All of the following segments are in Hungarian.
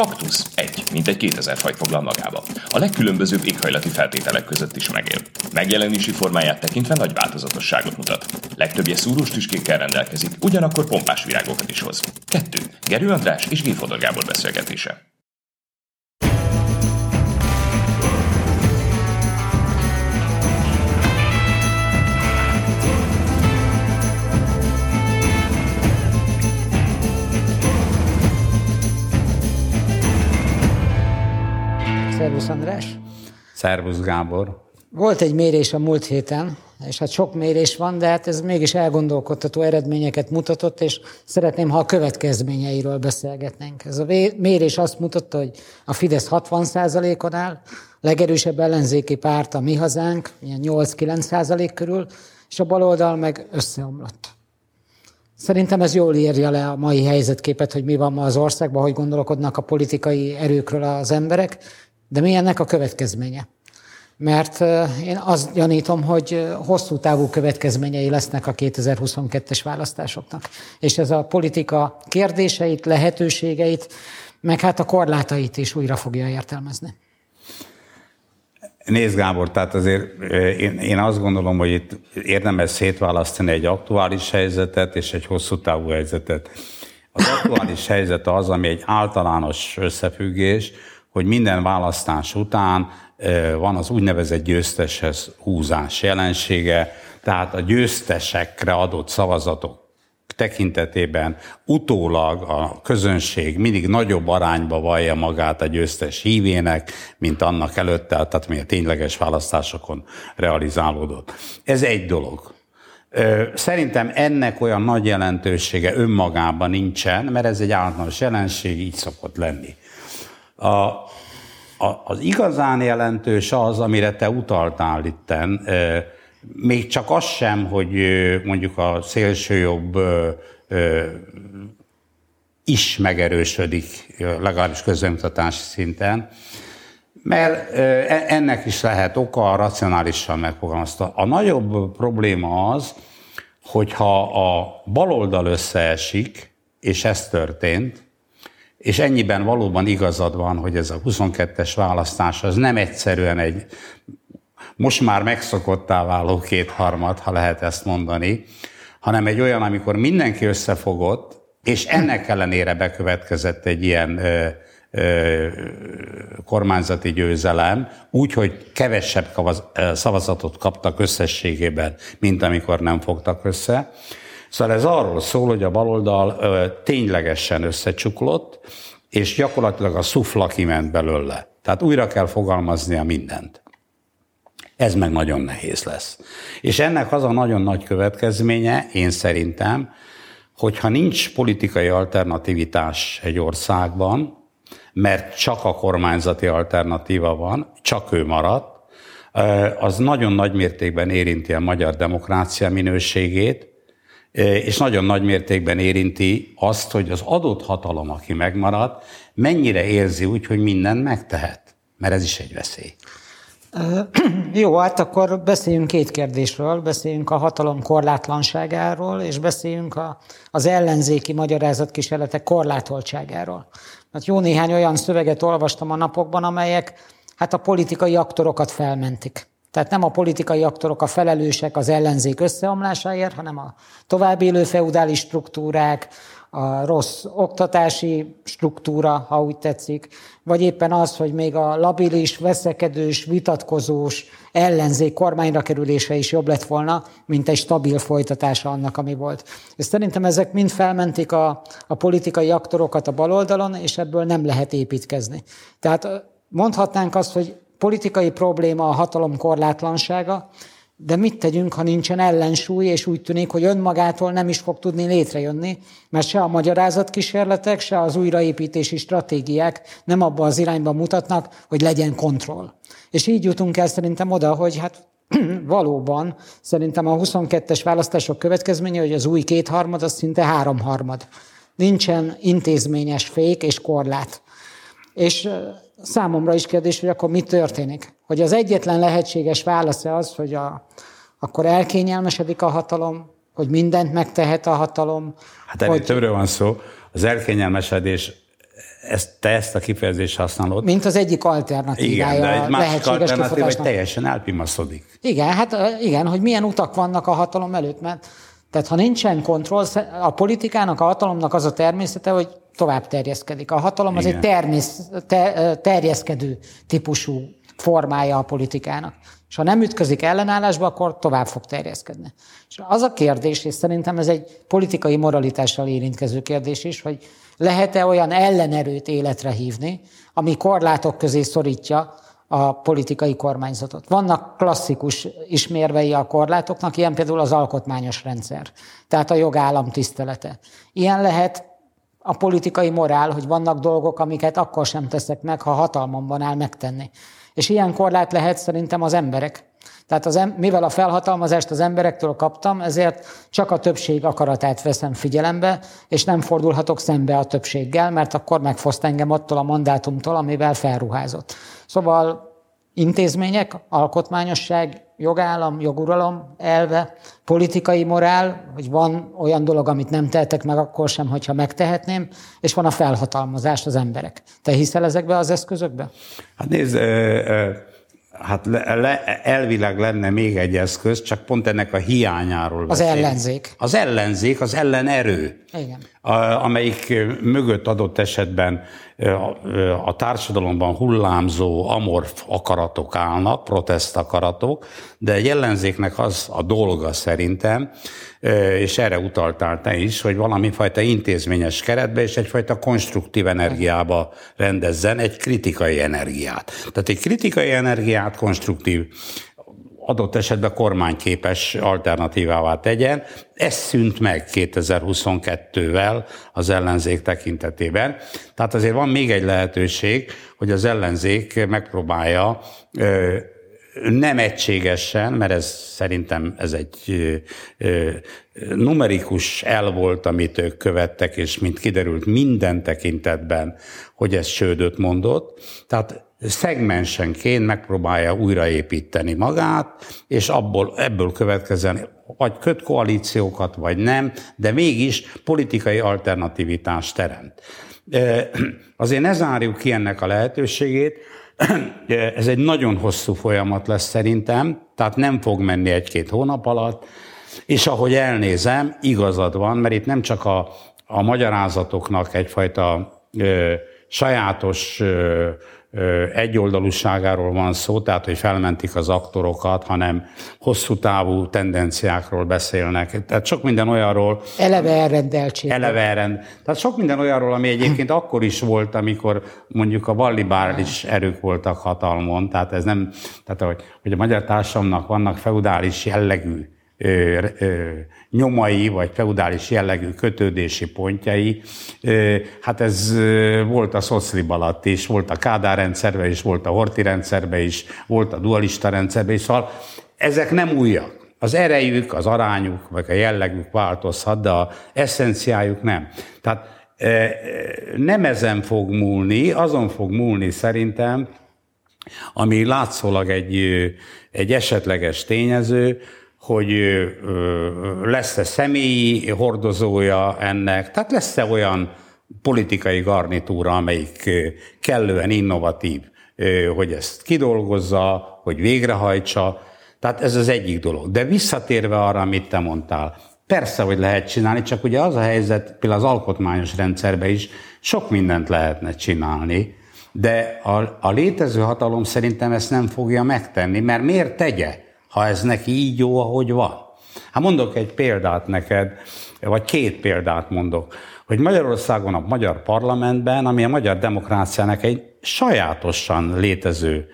Kaktusz egy, mint egy 2000 fajt foglal magába. A legkülönbözőbb éghajlati feltételek között is megél. Megjelenési formáját tekintve nagy változatosságot mutat. Legtöbbje szúrós tüskékkel rendelkezik, ugyanakkor pompás virágokat is hoz. 2. Gerő András és G. Fodor Gábor beszélgetése. Szervusz András! Szervusz Gábor! Volt egy mérés a múlt héten, és hát sok mérés van, de hát ez mégis elgondolkodtató eredményeket mutatott, és szeretném, ha a következményeiről beszélgetnénk. Ez a mérés azt mutatta, hogy a Fidesz 60%-on áll, legerősebb ellenzéki párt a Mi Hazánk, ilyen 8-9% körül, és a baloldal meg összeomlott. Szerintem ez jól írja le a mai helyzetképet, hogy mi van ma az országban, hogy gondolkodnak a politikai erőkről az emberek, de mi ennek a következménye? Mert én azt gyanítom, hogy hosszú távú következményei lesznek a 2022-es választásoknak. És ez a politika kérdéseit, lehetőségeit, meg hát a korlátait is újra fogja értelmezni. Nézd Gábor, tehát azért én, én azt gondolom, hogy itt érdemes szétválasztani egy aktuális helyzetet és egy hosszú távú helyzetet. Az aktuális helyzet az, ami egy általános összefüggés, hogy minden választás után van az úgynevezett győzteshez húzás jelensége, tehát a győztesekre adott szavazatok tekintetében utólag a közönség mindig nagyobb arányba vallja magát a győztes hívének, mint annak előtte, tehát mi a tényleges választásokon realizálódott. Ez egy dolog. Szerintem ennek olyan nagy jelentősége önmagában nincsen, mert ez egy általános jelenség, így szokott lenni. A, a, az igazán jelentős az, amire te utaltál itten, még csak az sem, hogy mondjuk a szélsőjobb is megerősödik, legalábbis közönmutatási szinten, mert e, ennek is lehet oka, racionálisan megfogalmazta. A nagyobb probléma az, hogyha a baloldal összeesik, és ez történt, és ennyiben valóban igazad van, hogy ez a 22-es választás az nem egyszerűen egy most már megszokottá váló kétharmad, ha lehet ezt mondani, hanem egy olyan, amikor mindenki összefogott, és ennek ellenére bekövetkezett egy ilyen ö, ö, kormányzati győzelem, úgy, hogy kevesebb szavazatot kaptak összességében, mint amikor nem fogtak össze. Szóval ez arról szól, hogy a baloldal ténylegesen összecsuklott, és gyakorlatilag a szufla kiment belőle. Tehát újra kell fogalmaznia mindent. Ez meg nagyon nehéz lesz. És ennek az a nagyon nagy következménye, én szerintem, hogyha nincs politikai alternativitás egy országban, mert csak a kormányzati alternatíva van, csak ő maradt, az nagyon nagy mértékben érinti a magyar demokrácia minőségét, és nagyon nagy mértékben érinti azt, hogy az adott hatalom, aki megmarad, mennyire érzi úgy, hogy mindent megtehet. Mert ez is egy veszély. Jó, hát akkor beszéljünk két kérdésről. Beszéljünk a hatalom korlátlanságáról, és beszéljünk a, az ellenzéki magyarázatkísérletek korlátoltságáról. Mert jó néhány olyan szöveget olvastam a napokban, amelyek hát a politikai aktorokat felmentik. Tehát nem a politikai aktorok a felelősek az ellenzék összeomlásáért, hanem a tovább élő feudális struktúrák, a rossz oktatási struktúra, ha úgy tetszik, vagy éppen az, hogy még a labilis, veszekedős, vitatkozós ellenzék kormányra kerülése is jobb lett volna, mint egy stabil folytatása annak, ami volt. És szerintem ezek mind felmentik a, a politikai aktorokat a baloldalon, és ebből nem lehet építkezni. Tehát mondhatnánk azt, hogy politikai probléma a hatalom korlátlansága, de mit tegyünk, ha nincsen ellensúly, és úgy tűnik, hogy önmagától nem is fog tudni létrejönni, mert se a magyarázatkísérletek, se az újraépítési stratégiák nem abba az irányba mutatnak, hogy legyen kontroll. És így jutunk el szerintem oda, hogy hát valóban szerintem a 22-es választások következménye, hogy az új kétharmad, az szinte háromharmad. Nincsen intézményes fék és korlát. És számomra is kérdés, hogy akkor mi történik. Hogy az egyetlen lehetséges válasz az, hogy a, akkor elkényelmesedik a hatalom, hogy mindent megtehet a hatalom. Hát hogy... többről van szó. Az elkényelmesedés ezt, te ezt a kifejezést használod. Mint az egyik alternatívája Igen, de egy másik alternatíva, hogy teljesen elpimaszodik. Igen, hát igen, hogy milyen utak vannak a hatalom előtt, mert tehát ha nincsen kontroll, a politikának, a hatalomnak az a természete, hogy tovább terjeszkedik. A hatalom az Igen. egy termész, te, terjeszkedő típusú formája a politikának. És ha nem ütközik ellenállásba, akkor tovább fog terjeszkedni. És az a kérdés, és szerintem ez egy politikai moralitással érintkező kérdés is, hogy lehet-e olyan ellenerőt életre hívni, ami korlátok közé szorítja a politikai kormányzatot. Vannak klasszikus ismérvei a korlátoknak, ilyen például az alkotmányos rendszer, tehát a jogállam tisztelete. Ilyen lehet a politikai morál, hogy vannak dolgok, amiket akkor sem teszek meg, ha hatalmamban áll megtenni. És ilyen korlát lehet szerintem az emberek. Tehát az, mivel a felhatalmazást az emberektől kaptam, ezért csak a többség akaratát veszem figyelembe, és nem fordulhatok szembe a többséggel, mert akkor megfoszt engem attól a mandátumtól, amivel felruházott. Szóval intézmények, alkotmányosság, jogállam, joguralom elve, politikai morál, hogy van olyan dolog, amit nem tehetek meg akkor sem, hogyha megtehetném, és van a felhatalmazás az emberek. Te hiszel ezekbe az eszközökbe? Hát nézd, hát le, le, elvileg lenne még egy eszköz, csak pont ennek a hiányáról Az beszél. ellenzék. Az ellenzék, az ellenerő. Igen. A, amelyik mögött adott esetben a társadalomban hullámzó amorf akaratok állnak, protest akaratok, de egy ellenzéknek az a dolga szerintem, és erre utaltál te is, hogy valami fajta intézményes keretbe és egyfajta konstruktív energiába rendezzen egy kritikai energiát. Tehát egy kritikai energiát konstruktív adott esetben kormányképes alternatívává tegyen. Ez szűnt meg 2022-vel az ellenzék tekintetében. Tehát azért van még egy lehetőség, hogy az ellenzék megpróbálja nem egységesen, mert ez szerintem ez egy numerikus el volt, amit ők követtek, és mint kiderült minden tekintetben, hogy ez sődöt mondott. Tehát szegmensenként megpróbálja újraépíteni magát, és abból, ebből következően vagy köt koalíciókat, vagy nem, de mégis politikai alternativitást teremt. Azért ne zárjuk ki ennek a lehetőségét, ez egy nagyon hosszú folyamat lesz szerintem, tehát nem fog menni egy-két hónap alatt, és ahogy elnézem, igazad van, mert itt nem csak a, a magyarázatoknak egyfajta ö, sajátos ö, egyoldalúságáról van szó, tehát hogy felmentik az aktorokat, hanem hosszú távú tendenciákról beszélnek. Tehát sok minden olyanról... Eleve elrendeltség. Eleve elrend. Tehát sok minden olyanról, ami egyébként akkor is volt, amikor mondjuk a vallibális erők voltak hatalmon, tehát ez nem, tehát hogy, hogy a magyar társadalomnak vannak feudális jellegű ö, ö, nyomai, vagy feudális jellegű kötődési pontjai. Hát ez volt a szoclib alatt is, volt a Kádár rendszerben is, volt a Horti rendszerben is, volt a dualista rendszerben is, szóval ezek nem újak. Az erejük, az arányuk, vagy a jellegük változhat, de a eszenciájuk nem. Tehát nem ezen fog múlni, azon fog múlni szerintem, ami látszólag egy, egy esetleges tényező, hogy lesz-e személyi hordozója ennek, tehát lesz-e olyan politikai garnitúra, amelyik kellően innovatív, hogy ezt kidolgozza, hogy végrehajtsa. Tehát ez az egyik dolog. De visszatérve arra, amit te mondtál, persze, hogy lehet csinálni, csak ugye az a helyzet, például az alkotmányos rendszerben is sok mindent lehetne csinálni, de a, a létező hatalom szerintem ezt nem fogja megtenni, mert miért tegye? Ha ez neki így jó, ahogy van. Hát mondok egy példát neked, vagy két példát mondok, hogy Magyarországon a magyar parlamentben, ami a magyar demokráciának egy sajátosan létező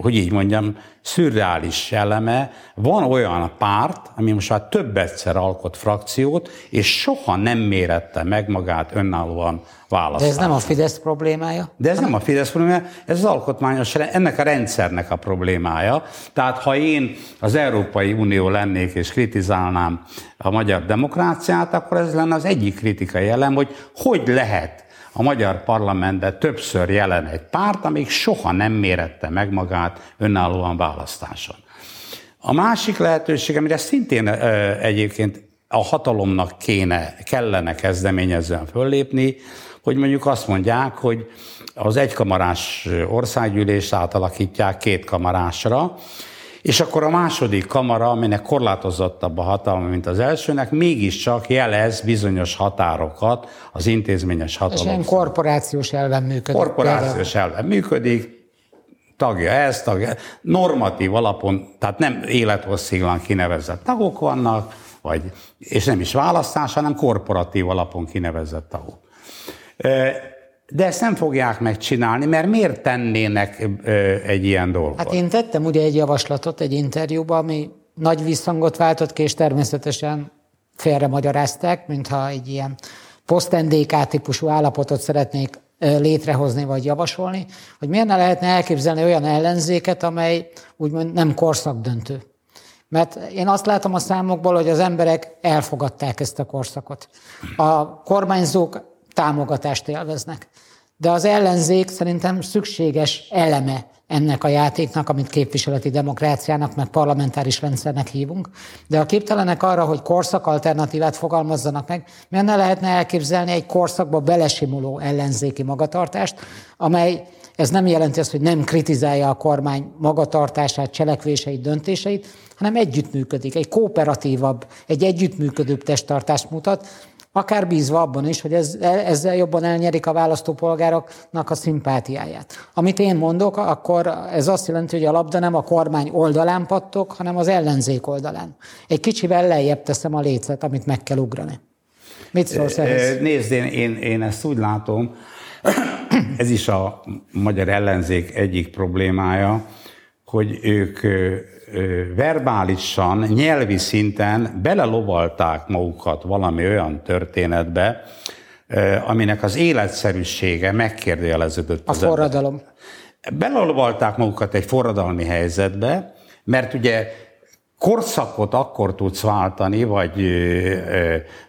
hogy így mondjam, szürreális eleme. Van olyan párt, ami most már több egyszer alkot frakciót, és soha nem mérette meg magát önállóan választani. De ez nem a Fidesz problémája? De ez nem a Fidesz problémája, ez az alkotmányos, ennek a rendszernek a problémája. Tehát ha én az Európai Unió lennék és kritizálnám a magyar demokráciát, akkor ez lenne az egyik kritikai elem, hogy hogy lehet a magyar parlamentben többször jelen egy párt, amíg soha nem mérette meg magát önállóan választáson. A másik lehetőség, amire szintén egyébként a hatalomnak kéne, kellene kezdeményezően föllépni, hogy mondjuk azt mondják, hogy az egykamarás országgyűlés átalakítják két kamarásra, és akkor a második kamara, aminek korlátozottabb a hatalma, mint az elsőnek, mégiscsak jelez bizonyos határokat az intézményes hatalom. És ilyen korporációs elven működik. Korporációs elven működik, tagja ez, tagja normatív alapon, tehát nem élethossziglan kinevezett tagok vannak, vagy, és nem is választás, hanem korporatív alapon kinevezett tagok. De ezt nem fogják megcsinálni, mert miért tennének egy ilyen dolgot? Hát én tettem ugye egy javaslatot egy interjúban, ami nagy visszhangot váltott ki, és természetesen félre magyarázták, mintha egy ilyen post típusú állapotot szeretnék létrehozni vagy javasolni, hogy miért ne lehetne elképzelni olyan ellenzéket, amely úgymond nem korszakdöntő. Mert én azt látom a számokból, hogy az emberek elfogadták ezt a korszakot. A kormányzók támogatást élveznek. De az ellenzék szerintem szükséges eleme ennek a játéknak, amit képviseleti demokráciának, meg parlamentáris rendszernek hívunk. De a képtelenek arra, hogy korszak alternatívát fogalmazzanak meg, ne lehetne elképzelni egy korszakba belesimuló ellenzéki magatartást, amely ez nem jelenti azt, hogy nem kritizálja a kormány magatartását, cselekvéseit, döntéseit, hanem együttműködik, egy kooperatívabb, egy együttműködőbb testtartást mutat, akár bízva abban is, hogy ez, ezzel jobban elnyerik a választópolgároknak a szimpátiáját. Amit én mondok, akkor ez azt jelenti, hogy a labda nem a kormány oldalán pattok, hanem az ellenzék oldalán. Egy kicsivel lejjebb teszem a lécet, amit meg kell ugrani. Mit szólsz ehhez? Nézd, én, én, én ezt úgy látom, ez is a magyar ellenzék egyik problémája, hogy ők verbálisan, nyelvi szinten belelovalták magukat valami olyan történetbe, aminek az életszerűsége megkérdőjeleződött. A forradalom. Belelovalták magukat egy forradalmi helyzetbe, mert ugye korszakot akkor tudsz váltani, vagy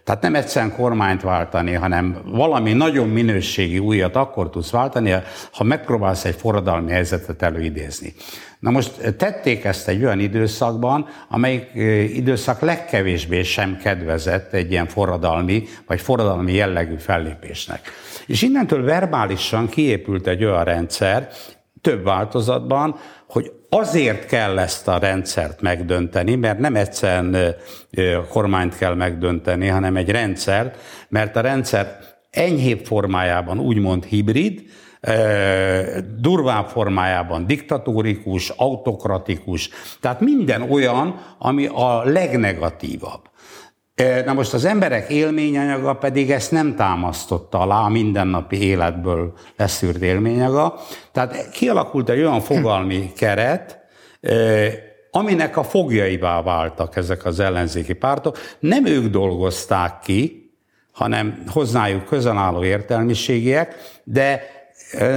tehát nem egyszerűen kormányt váltani, hanem valami nagyon minőségi újat akkor tudsz váltani, ha megpróbálsz egy forradalmi helyzetet előidézni. Na most tették ezt egy olyan időszakban, amelyik időszak legkevésbé sem kedvezett egy ilyen forradalmi, vagy forradalmi jellegű fellépésnek. És innentől verbálisan kiépült egy olyan rendszer, több változatban, hogy azért kell ezt a rendszert megdönteni, mert nem egyszerűen a kormányt kell megdönteni, hanem egy rendszert, mert a rendszer enyhébb formájában úgymond hibrid, durvább formájában diktatórikus, autokratikus, tehát minden olyan, ami a legnegatívabb. Na most az emberek élményanyaga pedig ezt nem támasztotta alá a mindennapi életből leszűrt élményaga. Tehát kialakult egy olyan fogalmi keret, aminek a fogjaivá váltak ezek az ellenzéki pártok. Nem ők dolgozták ki, hanem hozzájuk közel álló értelmiségiek, de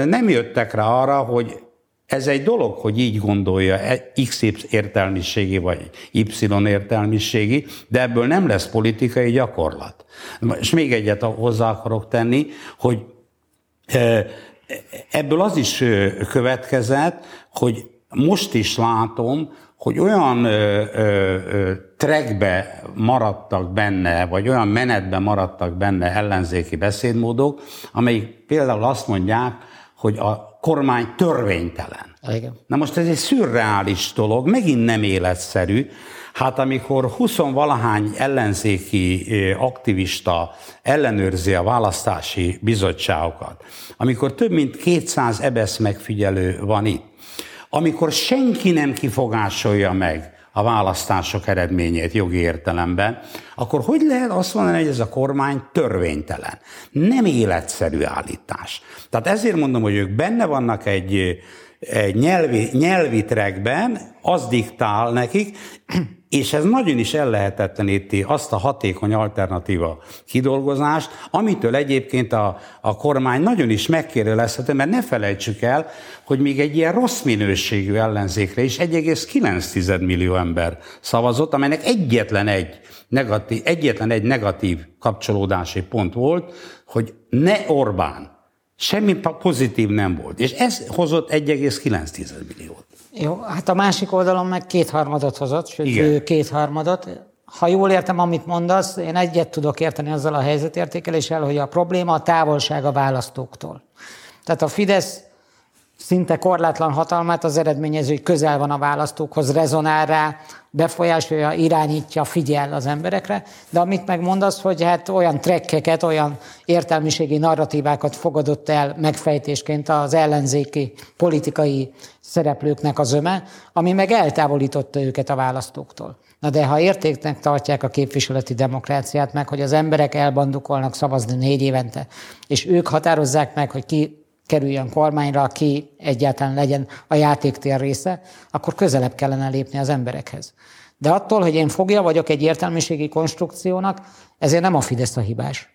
nem jöttek rá arra, hogy ez egy dolog, hogy így gondolja e, X értelmiségi vagy Y értelmiségi, de ebből nem lesz politikai gyakorlat. És még egyet hozzá akarok tenni, hogy ebből az is következett, hogy most is látom, hogy olyan ö, ö, trackbe maradtak benne, vagy olyan menetbe maradtak benne ellenzéki beszédmódok, amelyik például azt mondják, hogy a kormány törvénytelen. Igen. Na most ez egy szürreális dolog, megint nem életszerű. Hát amikor 20 valahány ellenzéki aktivista ellenőrzi a választási bizottságokat, amikor több mint 200 ebesz megfigyelő van itt, amikor senki nem kifogásolja meg a választások eredményét jogi értelemben, akkor hogy lehet azt mondani, hogy ez a kormány törvénytelen? Nem életszerű állítás. Tehát ezért mondom, hogy ők benne vannak egy, egy nyelvi, nyelvi trekben, az diktál nekik, és ez nagyon is ellehetetleníti azt a hatékony alternatíva kidolgozást, amitől egyébként a, a kormány nagyon is megkérdőlezhető, mert ne felejtsük el, hogy még egy ilyen rossz minőségű ellenzékre is 1,9 millió ember szavazott, amelynek egyetlen egy negatív, egyetlen egy negatív kapcsolódási pont volt, hogy ne Orbán. Semmi pozitív nem volt. És ez hozott 1,9 milliót. Jó, hát a másik oldalon meg kétharmadot hozott, sőt Igen. kétharmadot. ha jól értem, amit mondasz, én egyet tudok érteni azzal a helyzetértékeléssel, hogy a probléma a távolság a választóktól. Tehát a Fidesz szinte korlátlan hatalmát az eredményező, hogy közel van a választókhoz, rezonál rá, befolyásolja, irányítja, figyel az emberekre, de amit megmondasz, hogy hát olyan trekkeket, olyan értelmiségi narratívákat fogadott el megfejtésként az ellenzéki politikai szereplőknek az öme, ami meg eltávolította őket a választóktól. Na de ha értéknek tartják a képviseleti demokráciát meg, hogy az emberek elbandukolnak szavazni négy évente, és ők határozzák meg, hogy ki kerüljön kormányra, aki egyáltalán legyen a játéktér része, akkor közelebb kellene lépni az emberekhez. De attól, hogy én fogja vagyok egy értelmiségi konstrukciónak, ezért nem a Fidesz a hibás.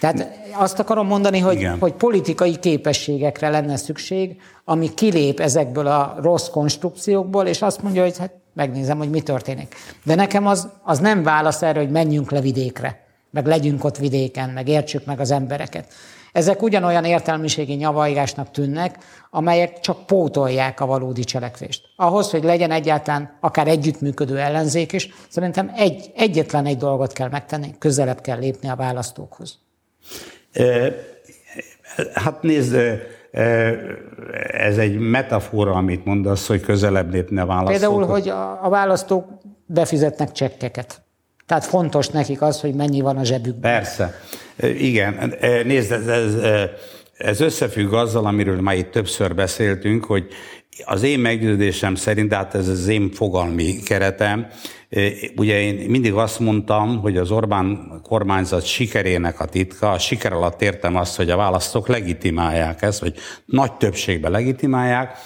Tehát azt akarom mondani, hogy, hogy politikai képességekre lenne szükség, ami kilép ezekből a rossz konstrukciókból, és azt mondja, hogy hát megnézem, hogy mi történik. De nekem az, az nem válasz erre, hogy menjünk le vidékre, meg legyünk ott vidéken, meg értsük meg az embereket. Ezek ugyanolyan értelmiségi nyavajgásnak tűnnek, amelyek csak pótolják a valódi cselekvést. Ahhoz, hogy legyen egyáltalán akár együttműködő ellenzék is, szerintem egy, egyetlen egy dolgot kell megtenni, közelebb kell lépni a választókhoz. Hát nézd, ez egy metafora, amit mondasz, hogy közelebb lépni a választókhoz. Például, hogy a választók befizetnek csekkeket. Tehát fontos nekik az, hogy mennyi van a zsebükben. Persze. Igen. Nézd, ez, ez, ez összefügg azzal, amiről már itt többször beszéltünk, hogy az én meggyőződésem szerint, hát ez az én fogalmi keretem, ugye én mindig azt mondtam, hogy az Orbán kormányzat sikerének a titka, a siker alatt értem azt, hogy a választók legitimálják ezt, vagy nagy többségben legitimálják,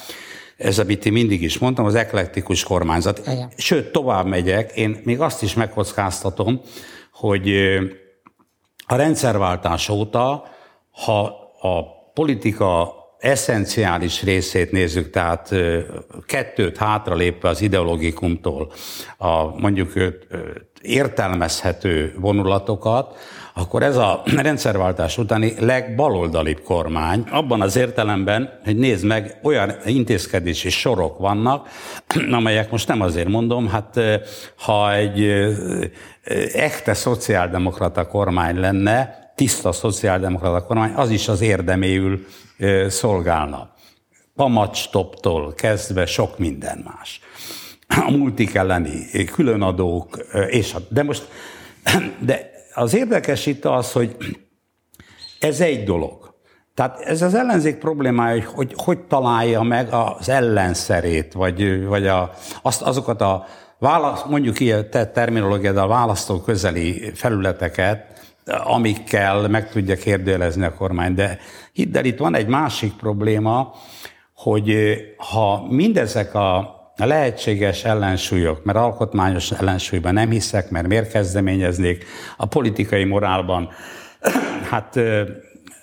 ez, amit én mindig is mondtam, az eklektikus kormányzat. Igen. Sőt, tovább megyek, én még azt is megkockáztatom, hogy a rendszerváltás óta, ha a politika eszenciális részét nézzük, tehát kettőt hátralépve az ideológikumtól, a mondjuk értelmezhető vonulatokat, akkor ez a rendszerváltás utáni legbaloldalibb kormány, abban az értelemben, hogy nézd meg, olyan intézkedési sorok vannak, amelyek most nem azért mondom, hát ha egy echte szociáldemokrata kormány lenne, tiszta szociáldemokrata kormány, az is az érdeméül szolgálna. Pamatstoptól kezdve sok minden más. A multik elleni különadók, és de most, de az érdekes itt az, hogy ez egy dolog. Tehát ez az ellenzék problémája, hogy hogy, hogy találja meg az ellenszerét, vagy, vagy a, azt, azokat a válasz, mondjuk ilyen terminológiát, a választó közeli felületeket, amikkel meg tudja kérdőjelezni a kormány. De hidd el, itt van egy másik probléma, hogy ha mindezek a a lehetséges ellensúlyok, mert alkotmányos ellensúlyban nem hiszek, mert miért kezdeményeznék, a politikai morálban, hát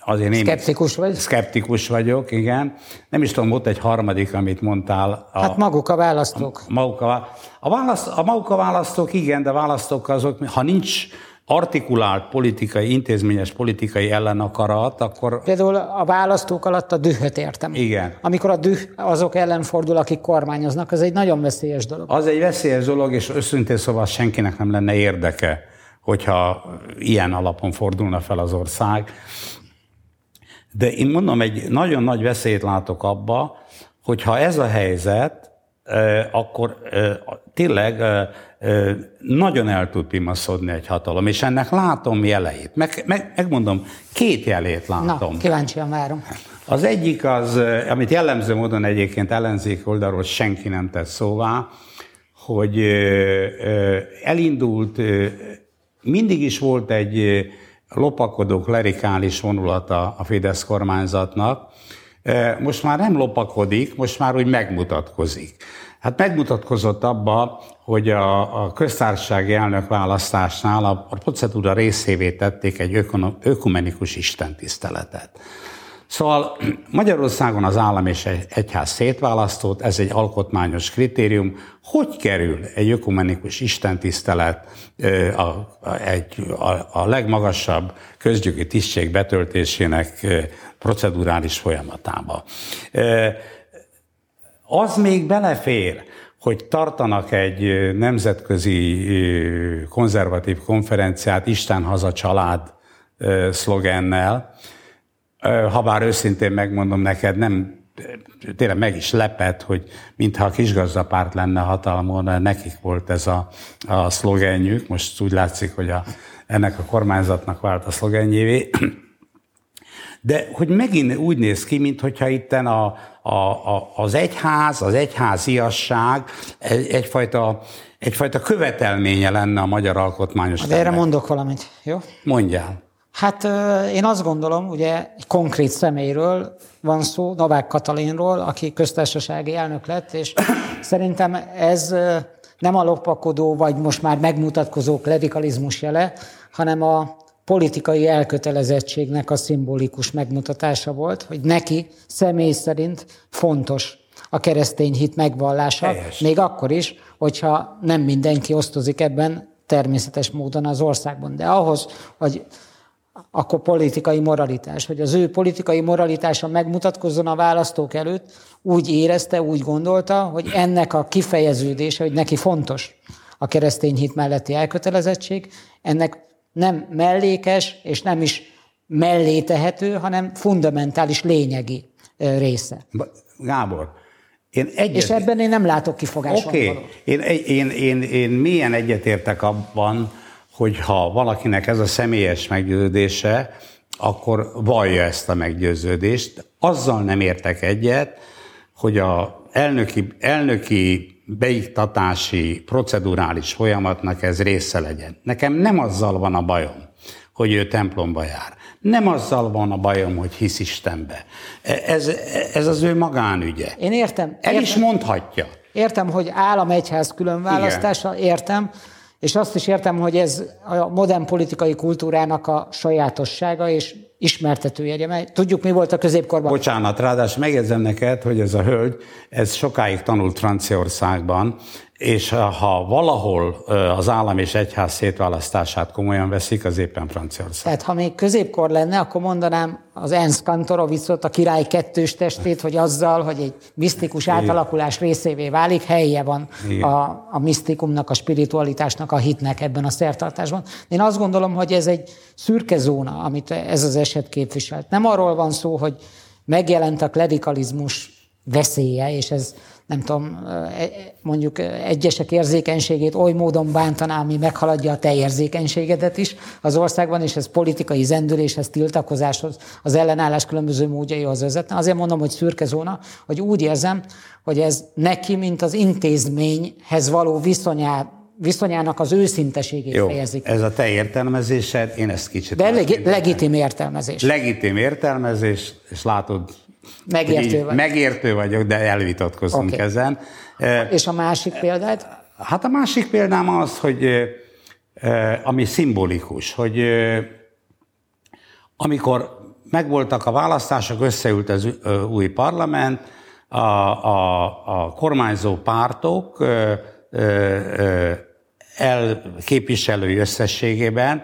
azért én... Skeptikus vagy? Skeptikus vagyok, igen. Nem is tudom, volt egy harmadik, amit mondtál. A, hát maguk a választók. A, maguk a, a, választ, a maguk a választók, igen, de választók azok, ha nincs artikulált politikai, intézményes politikai ellenakarat, akkor... Például a választók alatt a dühöt értem. Igen. Amikor a düh azok ellen fordul, akik kormányoznak, az egy nagyon veszélyes dolog. Az egy veszélyes dolog, és őszintén szóval senkinek nem lenne érdeke, hogyha ilyen alapon fordulna fel az ország. De én mondom, egy nagyon nagy veszélyt látok abba, hogyha ez a helyzet, akkor tényleg nagyon el tud pimaszodni egy hatalom, és ennek látom jeleit. Meg, meg, megmondom, két jelét látom. Na, kíváncsian várom. Az egyik az, amit jellemző módon egyébként ellenzék oldalról senki nem tett szóvá, hogy elindult, mindig is volt egy lopakodó klerikális vonulata a Fidesz kormányzatnak, most már nem lopakodik, most már úgy megmutatkozik. Hát megmutatkozott abba, hogy a, a köztársasági elnök választásnál a, a procedúra részévé tették egy ökumenikus istentiszteletet. Szóval Magyarországon az állam és egy egyház szétválasztott, ez egy alkotmányos kritérium. Hogy kerül egy ökumenikus istentisztelet a, a, egy, a, a legmagasabb közgyöki tisztség betöltésének procedurális folyamatába? Az még belefér, hogy tartanak egy nemzetközi konzervatív konferenciát Isten haza család szlogennel, habár őszintén megmondom neked, nem tényleg meg is lepett, hogy mintha a kisgazdapárt lenne hatalmon, nekik volt ez a, a szlogenjük, most úgy látszik, hogy a, ennek a kormányzatnak vált a szlogenjévé. De hogy megint úgy néz ki, mintha itten a, a, a, az egyház, az egyháziasság egy, egyfajta, egyfajta követelménye lenne a magyar alkotmányos De erre mondok valamit, jó? Mondjál. Hát én azt gondolom, ugye egy konkrét személyről van szó, Novák Katalinról, aki köztársasági elnök lett, és szerintem ez nem a lopakodó, vagy most már megmutatkozó klerikalizmus jele, hanem a politikai elkötelezettségnek a szimbolikus megmutatása volt, hogy neki személy szerint fontos a keresztény hit megvallása, Helyes. még akkor is, hogyha nem mindenki osztozik ebben természetes módon az országban. De ahhoz, hogy akkor politikai moralitás, hogy az ő politikai moralitása megmutatkozzon a választók előtt, úgy érezte, úgy gondolta, hogy ennek a kifejeződése, hogy neki fontos a keresztény hit melletti elkötelezettség, ennek nem mellékes és nem is mellé tehető, hanem fundamentális lényegi része. Gábor, én egyet... És ebben én nem látok kifogást. Oké, okay. én, én, én, én milyen egyetértek abban, hogy ha valakinek ez a személyes meggyőződése, akkor vallja ezt a meggyőződést. Azzal nem értek egyet, hogy a elnöki, elnöki beiktatási procedurális folyamatnak ez része legyen. Nekem nem azzal van a bajom, hogy ő templomba jár. Nem azzal van a bajom, hogy hisz Istenbe. Ez, ez az ő magánügye. Én értem. El értem, is mondhatja. Értem, hogy állam-egyház különválasztása, Igen. értem, és azt is értem, hogy ez a modern politikai kultúrának a sajátossága, és ismertetője. Mert tudjuk, mi volt a középkorban. Bocsánat, ráadásul megjegyzem neked, hogy ez a hölgy, ez sokáig tanult Franciaországban, és ha valahol az állam és egyház szétválasztását komolyan veszik, az éppen Franciaország. Tehát ha még középkor lenne, akkor mondanám az Ernst Kantorovicot, a király kettős testét, hogy azzal, hogy egy misztikus átalakulás részévé válik, helye van a, a misztikumnak, a spiritualitásnak, a hitnek ebben a szertartásban. Én azt gondolom, hogy ez egy szürke zóna, amit ez az eset képviselt. Nem arról van szó, hogy megjelent a klerikalizmus veszélye, és ez nem tudom, e, mondjuk egyesek érzékenységét oly módon bántaná, ami meghaladja a te érzékenységedet is az országban, és ez politikai zendüléshez, tiltakozáshoz, az ellenállás különböző módjaihoz vezetne. Azért mondom, hogy szürke zóna, hogy úgy érzem, hogy ez neki, mint az intézményhez való viszonyát viszonyának az őszinteségét Jó, fejezik. ez a te értelmezésed, én ezt kicsit... De leg- legitim értelmezés. Legitim értelmezés, és látod, Megértő vagy. Megértő vagyok, de elvitatkozunk okay. ezen. És a másik példád? Hát a másik példám az, hogy ami szimbolikus, hogy amikor megvoltak a választások, összeült az új parlament, a, a, a kormányzó pártok elképviselői összességében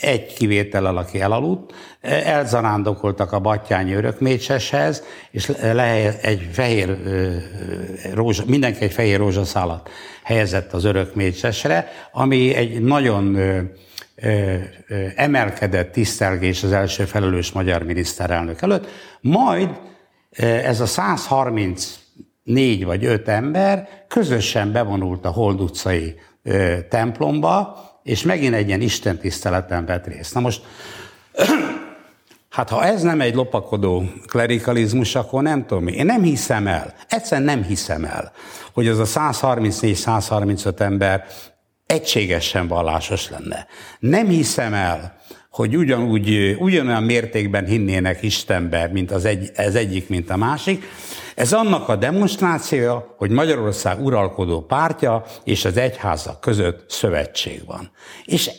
egy kivétellel, aki elaludt, elzarándokoltak a Battyányi örökmécseshez, és le egy fehér rózsa, mindenki egy fehér rózsaszálat helyezett az örökmécsesre, ami egy nagyon emelkedett tisztelgés az első felelős magyar miniszterelnök előtt. Majd ez a 134 vagy 5 ember közösen bevonult a Hold utcai templomba, és megint egy ilyen istentiszteleten vett részt. Na most, hát ha ez nem egy lopakodó klerikalizmus, akkor nem tudom. Én nem hiszem el, egyszerűen nem hiszem el, hogy az a 134-135 ember egységesen vallásos lenne. Nem hiszem el, hogy ugyanúgy, ugyanolyan mértékben hinnének Istenbe, mint az, egy, az egyik, mint a másik. Ez annak a demonstrációja, hogy Magyarország uralkodó pártja és az egyházak között szövetség van. És e,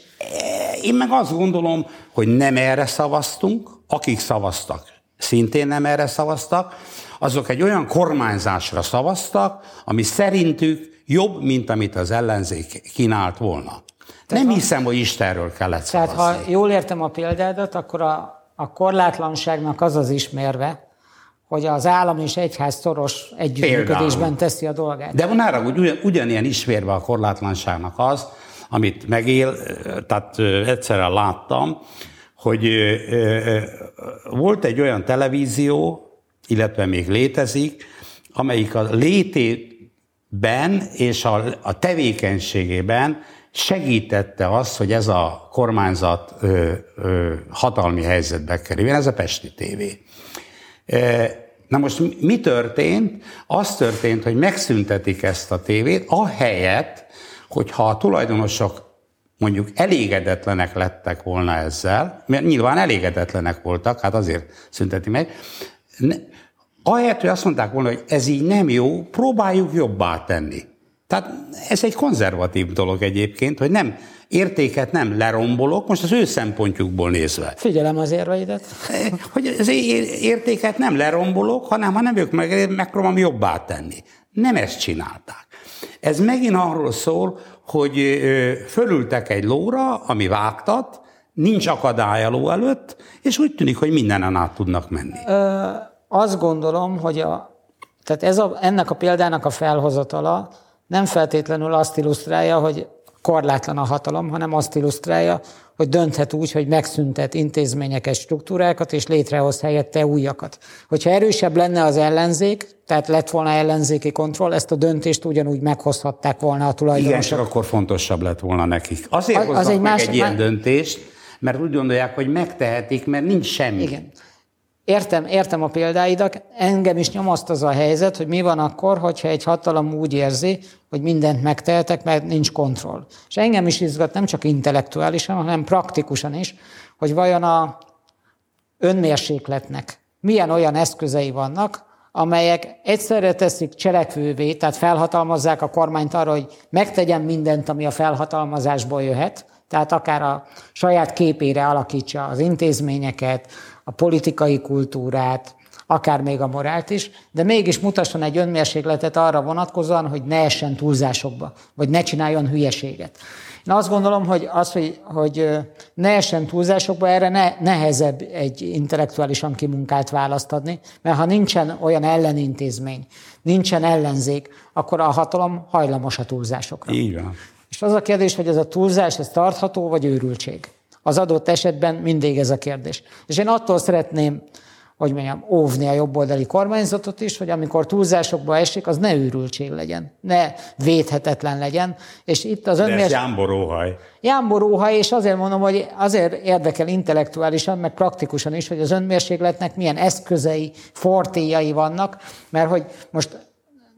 én meg azt gondolom, hogy nem erre szavaztunk, akik szavaztak, szintén nem erre szavaztak, azok egy olyan kormányzásra szavaztak, ami szerintük jobb, mint amit az ellenzék kínált volna. Tehát nem hiszem, hogy Istenről kellett szavazni. Tehát ha jól értem a példádat, akkor a, a korlátlanságnak az az ismerve, hogy az állam és egyház szoros együttműködésben Például. teszi a dolgát. De van arra, hogy ugyan, ugyanilyen ismérve a korlátlanságnak az, amit megél, tehát egyszerre láttam, hogy volt egy olyan televízió, illetve még létezik, amelyik a létében és a, a tevékenységében segítette azt, hogy ez a kormányzat ö, ö, hatalmi helyzetbe kerüljön, ez a Pesti TV. Na most mi történt? Az történt, hogy megszüntetik ezt a tévét, ahelyett, hogyha a tulajdonosok mondjuk elégedetlenek lettek volna ezzel, mert nyilván elégedetlenek voltak, hát azért szünteti meg, ne, ahelyett, hogy azt mondták volna, hogy ez így nem jó, próbáljuk jobbá tenni. Tehát ez egy konzervatív dolog egyébként, hogy nem értéket nem lerombolok, most az ő szempontjukból nézve. Figyelem az érveidet. Hogy az értéket nem lerombolok, hanem ha nem ők meg, megpróbálom jobbá tenni. Nem ezt csinálták. Ez megint arról szól, hogy fölültek egy lóra, ami vágtat, nincs akadály a ló előtt, és úgy tűnik, hogy mindenen át tudnak menni. Ö, azt gondolom, hogy a, tehát ez a, ennek a példának a felhozatala nem feltétlenül azt illusztrálja, hogy korlátlan a hatalom, hanem azt illusztrálja, hogy dönthet úgy, hogy megszüntet intézményeket, struktúrákat, és létrehoz helyette újakat. Hogyha erősebb lenne az ellenzék, tehát lett volna ellenzéki kontroll, ezt a döntést ugyanúgy meghozhatták volna a tulajdonosok. Igen, csak akkor fontosabb lett volna nekik. Azért az, az egy meg más, egy ilyen döntést, mert úgy gondolják, hogy megtehetik, mert nincs semmi. Igen. Értem, értem a példáidat, engem is nyomaszt az a helyzet, hogy mi van akkor, hogyha egy hatalom úgy érzi, hogy mindent megtehetek, mert nincs kontroll. És engem is izgat nem csak intellektuálisan, hanem praktikusan is, hogy vajon a önmérsékletnek milyen olyan eszközei vannak, amelyek egyszerre teszik cselekvővé, tehát felhatalmazzák a kormányt arra, hogy megtegyen mindent, ami a felhatalmazásból jöhet, tehát akár a saját képére alakítsa az intézményeket, a politikai kultúrát, akár még a morált is, de mégis mutasson egy önmérsékletet arra vonatkozóan, hogy ne essen túlzásokba, vagy ne csináljon hülyeséget. Én azt gondolom, hogy az, hogy, hogy ne essen túlzásokba, erre ne, nehezebb egy intellektuálisan kimunkált választ adni, mert ha nincsen olyan ellenintézmény, nincsen ellenzék, akkor a hatalom hajlamos a túlzásokra. Így van. És az a kérdés, hogy ez a túlzás, ez tartható, vagy őrültség? Az adott esetben mindig ez a kérdés. És én attól szeretném, hogy mondjam, óvni a jobboldali kormányzatot is, hogy amikor túlzásokba esik, az ne őrültség legyen, ne védhetetlen legyen. És itt az önmérs... De jámboróhaj. Jámboróhaj, és azért mondom, hogy azért érdekel intellektuálisan, meg praktikusan is, hogy az önmérsékletnek milyen eszközei, fortéjai vannak, mert hogy most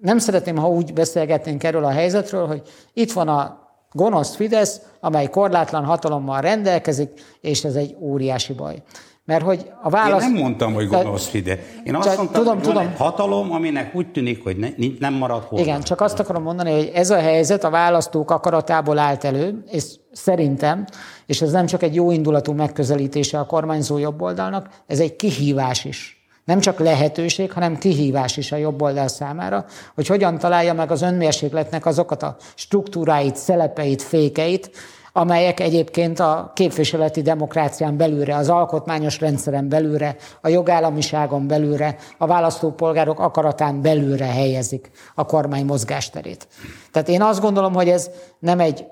nem szeretném, ha úgy beszélgetnénk erről a helyzetről, hogy itt van a gonosz Fidesz, amely korlátlan hatalommal rendelkezik, és ez egy óriási baj. Mert hogy a válasz... Én nem mondtam, hogy gonosz Fidesz. Én azt csak, mondtam, tudom, hogy tudom. van hatalom, aminek úgy tűnik, hogy ne, nem marad hol. Igen, csak azt akarom mondani, hogy ez a helyzet a választók akaratából állt elő, és szerintem, és ez nem csak egy jó indulatú megközelítése a kormányzó jobboldalnak, ez egy kihívás is nem csak lehetőség, hanem kihívás is a jobb oldal számára, hogy hogyan találja meg az önmérsékletnek azokat a struktúráit, szelepeit, fékeit, amelyek egyébként a képviseleti demokrácián belülre, az alkotmányos rendszeren belülre, a jogállamiságon belülre, a választópolgárok akaratán belülre helyezik a kormány mozgásterét. Tehát én azt gondolom, hogy ez nem egy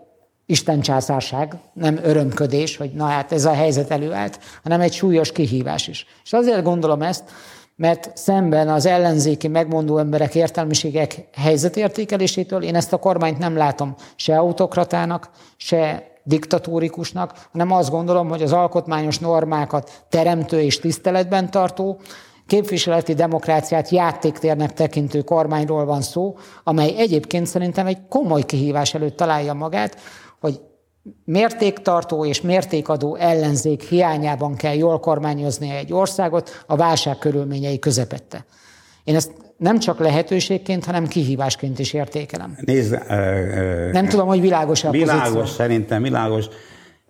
Isten császárság, nem örömködés, hogy na hát ez a helyzet előállt, hanem egy súlyos kihívás is. És azért gondolom ezt, mert szemben az ellenzéki megmondó emberek értelmiségek helyzetértékelésétől én ezt a kormányt nem látom se autokratának, se diktatórikusnak, hanem azt gondolom, hogy az alkotmányos normákat teremtő és tiszteletben tartó, képviseleti demokráciát játéktérnek tekintő kormányról van szó, amely egyébként szerintem egy komoly kihívás előtt találja magát, hogy mértéktartó és mértékadó ellenzék hiányában kell jól kormányozni egy országot a válság körülményei közepette. Én ezt nem csak lehetőségként, hanem kihívásként is értékelem. Nézd, uh, nem tudom, hogy világos a Világos, pozíció. szerintem világos.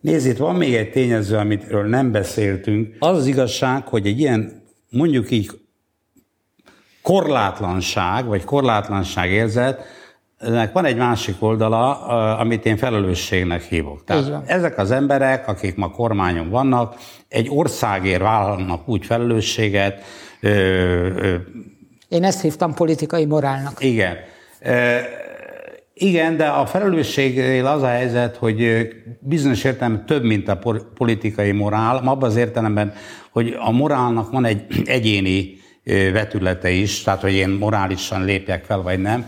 Nézd, itt van még egy tényező, amitről nem beszéltünk. Az az igazság, hogy egy ilyen, mondjuk így, korlátlanság, vagy korlátlanság érzet, ennek van egy másik oldala, amit én felelősségnek hívok. Tehát ezek az emberek, akik ma kormányon vannak, egy országért vállalnak úgy felelősséget, Én ezt hívtam politikai morálnak. Igen. Igen, de a felelősségnél az a helyzet, hogy bizonyos értelemben több, mint a politikai morál, abban az értelemben, hogy a morálnak van egy egyéni vetülete is, tehát hogy én morálisan lépjek fel, vagy nem.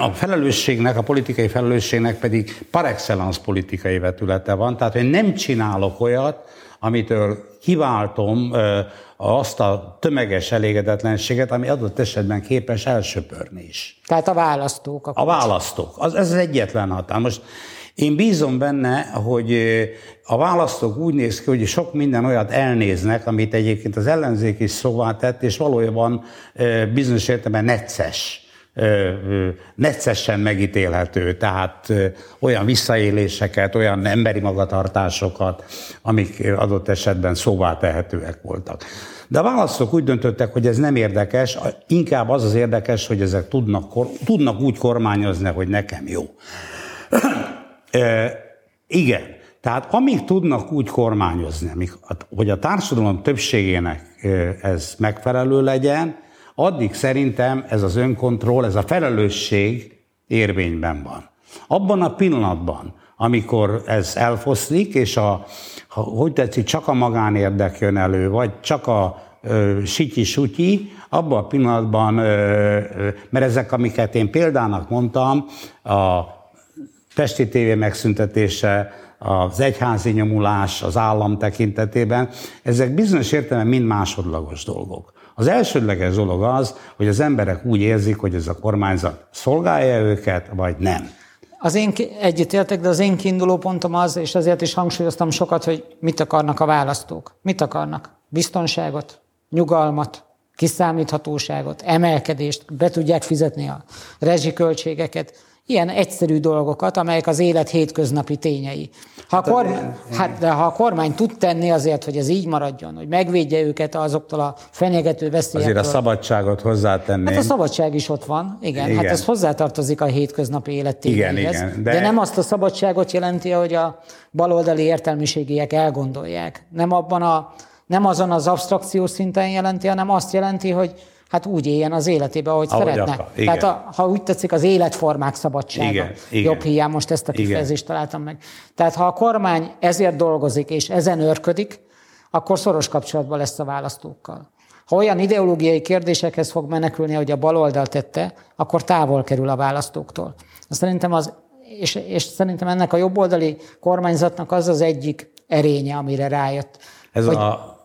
A felelősségnek, a politikai felelősségnek pedig par excellence politikai vetülete van, tehát hogy nem csinálok olyat, amitől kiváltom azt a tömeges elégedetlenséget, ami adott esetben képes elsöpörni is. Tehát a választók. A, a választók. Az, ez az egyetlen határ. Most én bízom benne, hogy a választók úgy néz ki, hogy sok minden olyat elnéznek, amit egyébként az ellenzék is szóvá tett, és valójában bizonyos értelemben necces neccesen megítélhető, tehát olyan visszaéléseket, olyan emberi magatartásokat, amik adott esetben szóvá tehetőek voltak. De a választók úgy döntöttek, hogy ez nem érdekes, inkább az az érdekes, hogy ezek tudnak, tudnak úgy kormányozni, hogy nekem jó. igen, tehát amíg tudnak úgy kormányozni, hogy a társadalom többségének ez megfelelő legyen, addig szerintem ez az önkontroll, ez a felelősség érvényben van. Abban a pillanatban, amikor ez elfoszlik, és a, ha, hogy tetszik, csak a magánérdek jön elő, vagy csak a sityi-sutyi, abban a pillanatban, ö, mert ezek, amiket én példának mondtam, a Pesti tévé megszüntetése, az egyházi nyomulás az állam tekintetében, ezek bizonyos értelemben mind másodlagos dolgok. Az elsődleges dolog az, hogy az emberek úgy érzik, hogy ez a kormányzat szolgálja őket, vagy nem. Az én egyetértek, de az én kiinduló pontom az, és azért is hangsúlyoztam sokat, hogy mit akarnak a választók. Mit akarnak? Biztonságot, nyugalmat, kiszámíthatóságot, emelkedést, be tudják fizetni a rezsiköltségeket, ilyen egyszerű dolgokat, amelyek az élet hétköznapi tényei. Ha, hát, a kormány, hát, de ha a kormány tud tenni azért, hogy ez így maradjon, hogy megvédje őket azoktól a fenyegető veszélyektől. Azért a szabadságot hozzátenni. Hát a szabadság is ott van, igen. Hát igen. Hát ez hozzátartozik a hétköznapi élet tényeihez. Igen, igen. De... de nem azt a szabadságot jelenti, hogy a baloldali értelmiségiek elgondolják. Nem abban a nem azon az abstrakció szinten jelenti, hanem azt jelenti, hogy hát úgy éljen az életébe, ahogy, ahogy szeretne. Akar. Tehát a, ha úgy tetszik, az életformák szabadsága. Igen. Igen. Jobb hiány, most ezt a kifejezést Igen. találtam meg. Tehát ha a kormány ezért dolgozik, és ezen örködik, akkor szoros kapcsolatban lesz a választókkal. Ha olyan ideológiai kérdésekhez fog menekülni, hogy a baloldal tette, akkor távol kerül a választóktól. Szerintem az, és, és szerintem ennek a jobboldali kormányzatnak az az egyik erénye, amire rájött. Ez hogy, a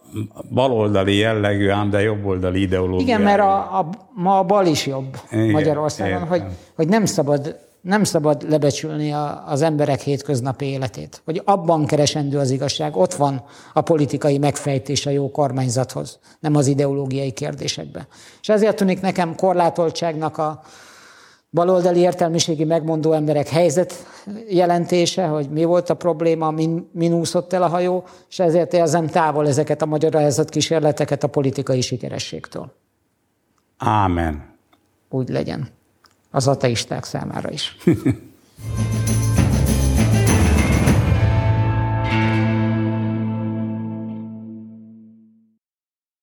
baloldali jellegű, ám de jobboldali ideológia. Igen, mert a, a, ma a bal is jobb Igen, Magyarországon, hogy, hogy nem szabad nem szabad lebecsülni a, az emberek hétköznapi életét. Hogy abban keresendő az igazság. Ott van a politikai megfejtés a jó kormányzathoz, nem az ideológiai kérdésekben. És ezért tűnik nekem korlátoltságnak a, baloldali értelmiségi megmondó emberek helyzet jelentése, hogy mi volt a probléma, min, min úszott el a hajó, és ezért érzem távol ezeket a magyarázat kísérleteket a politikai sikerességtől. Ámen. Úgy legyen. Az ateisták számára is.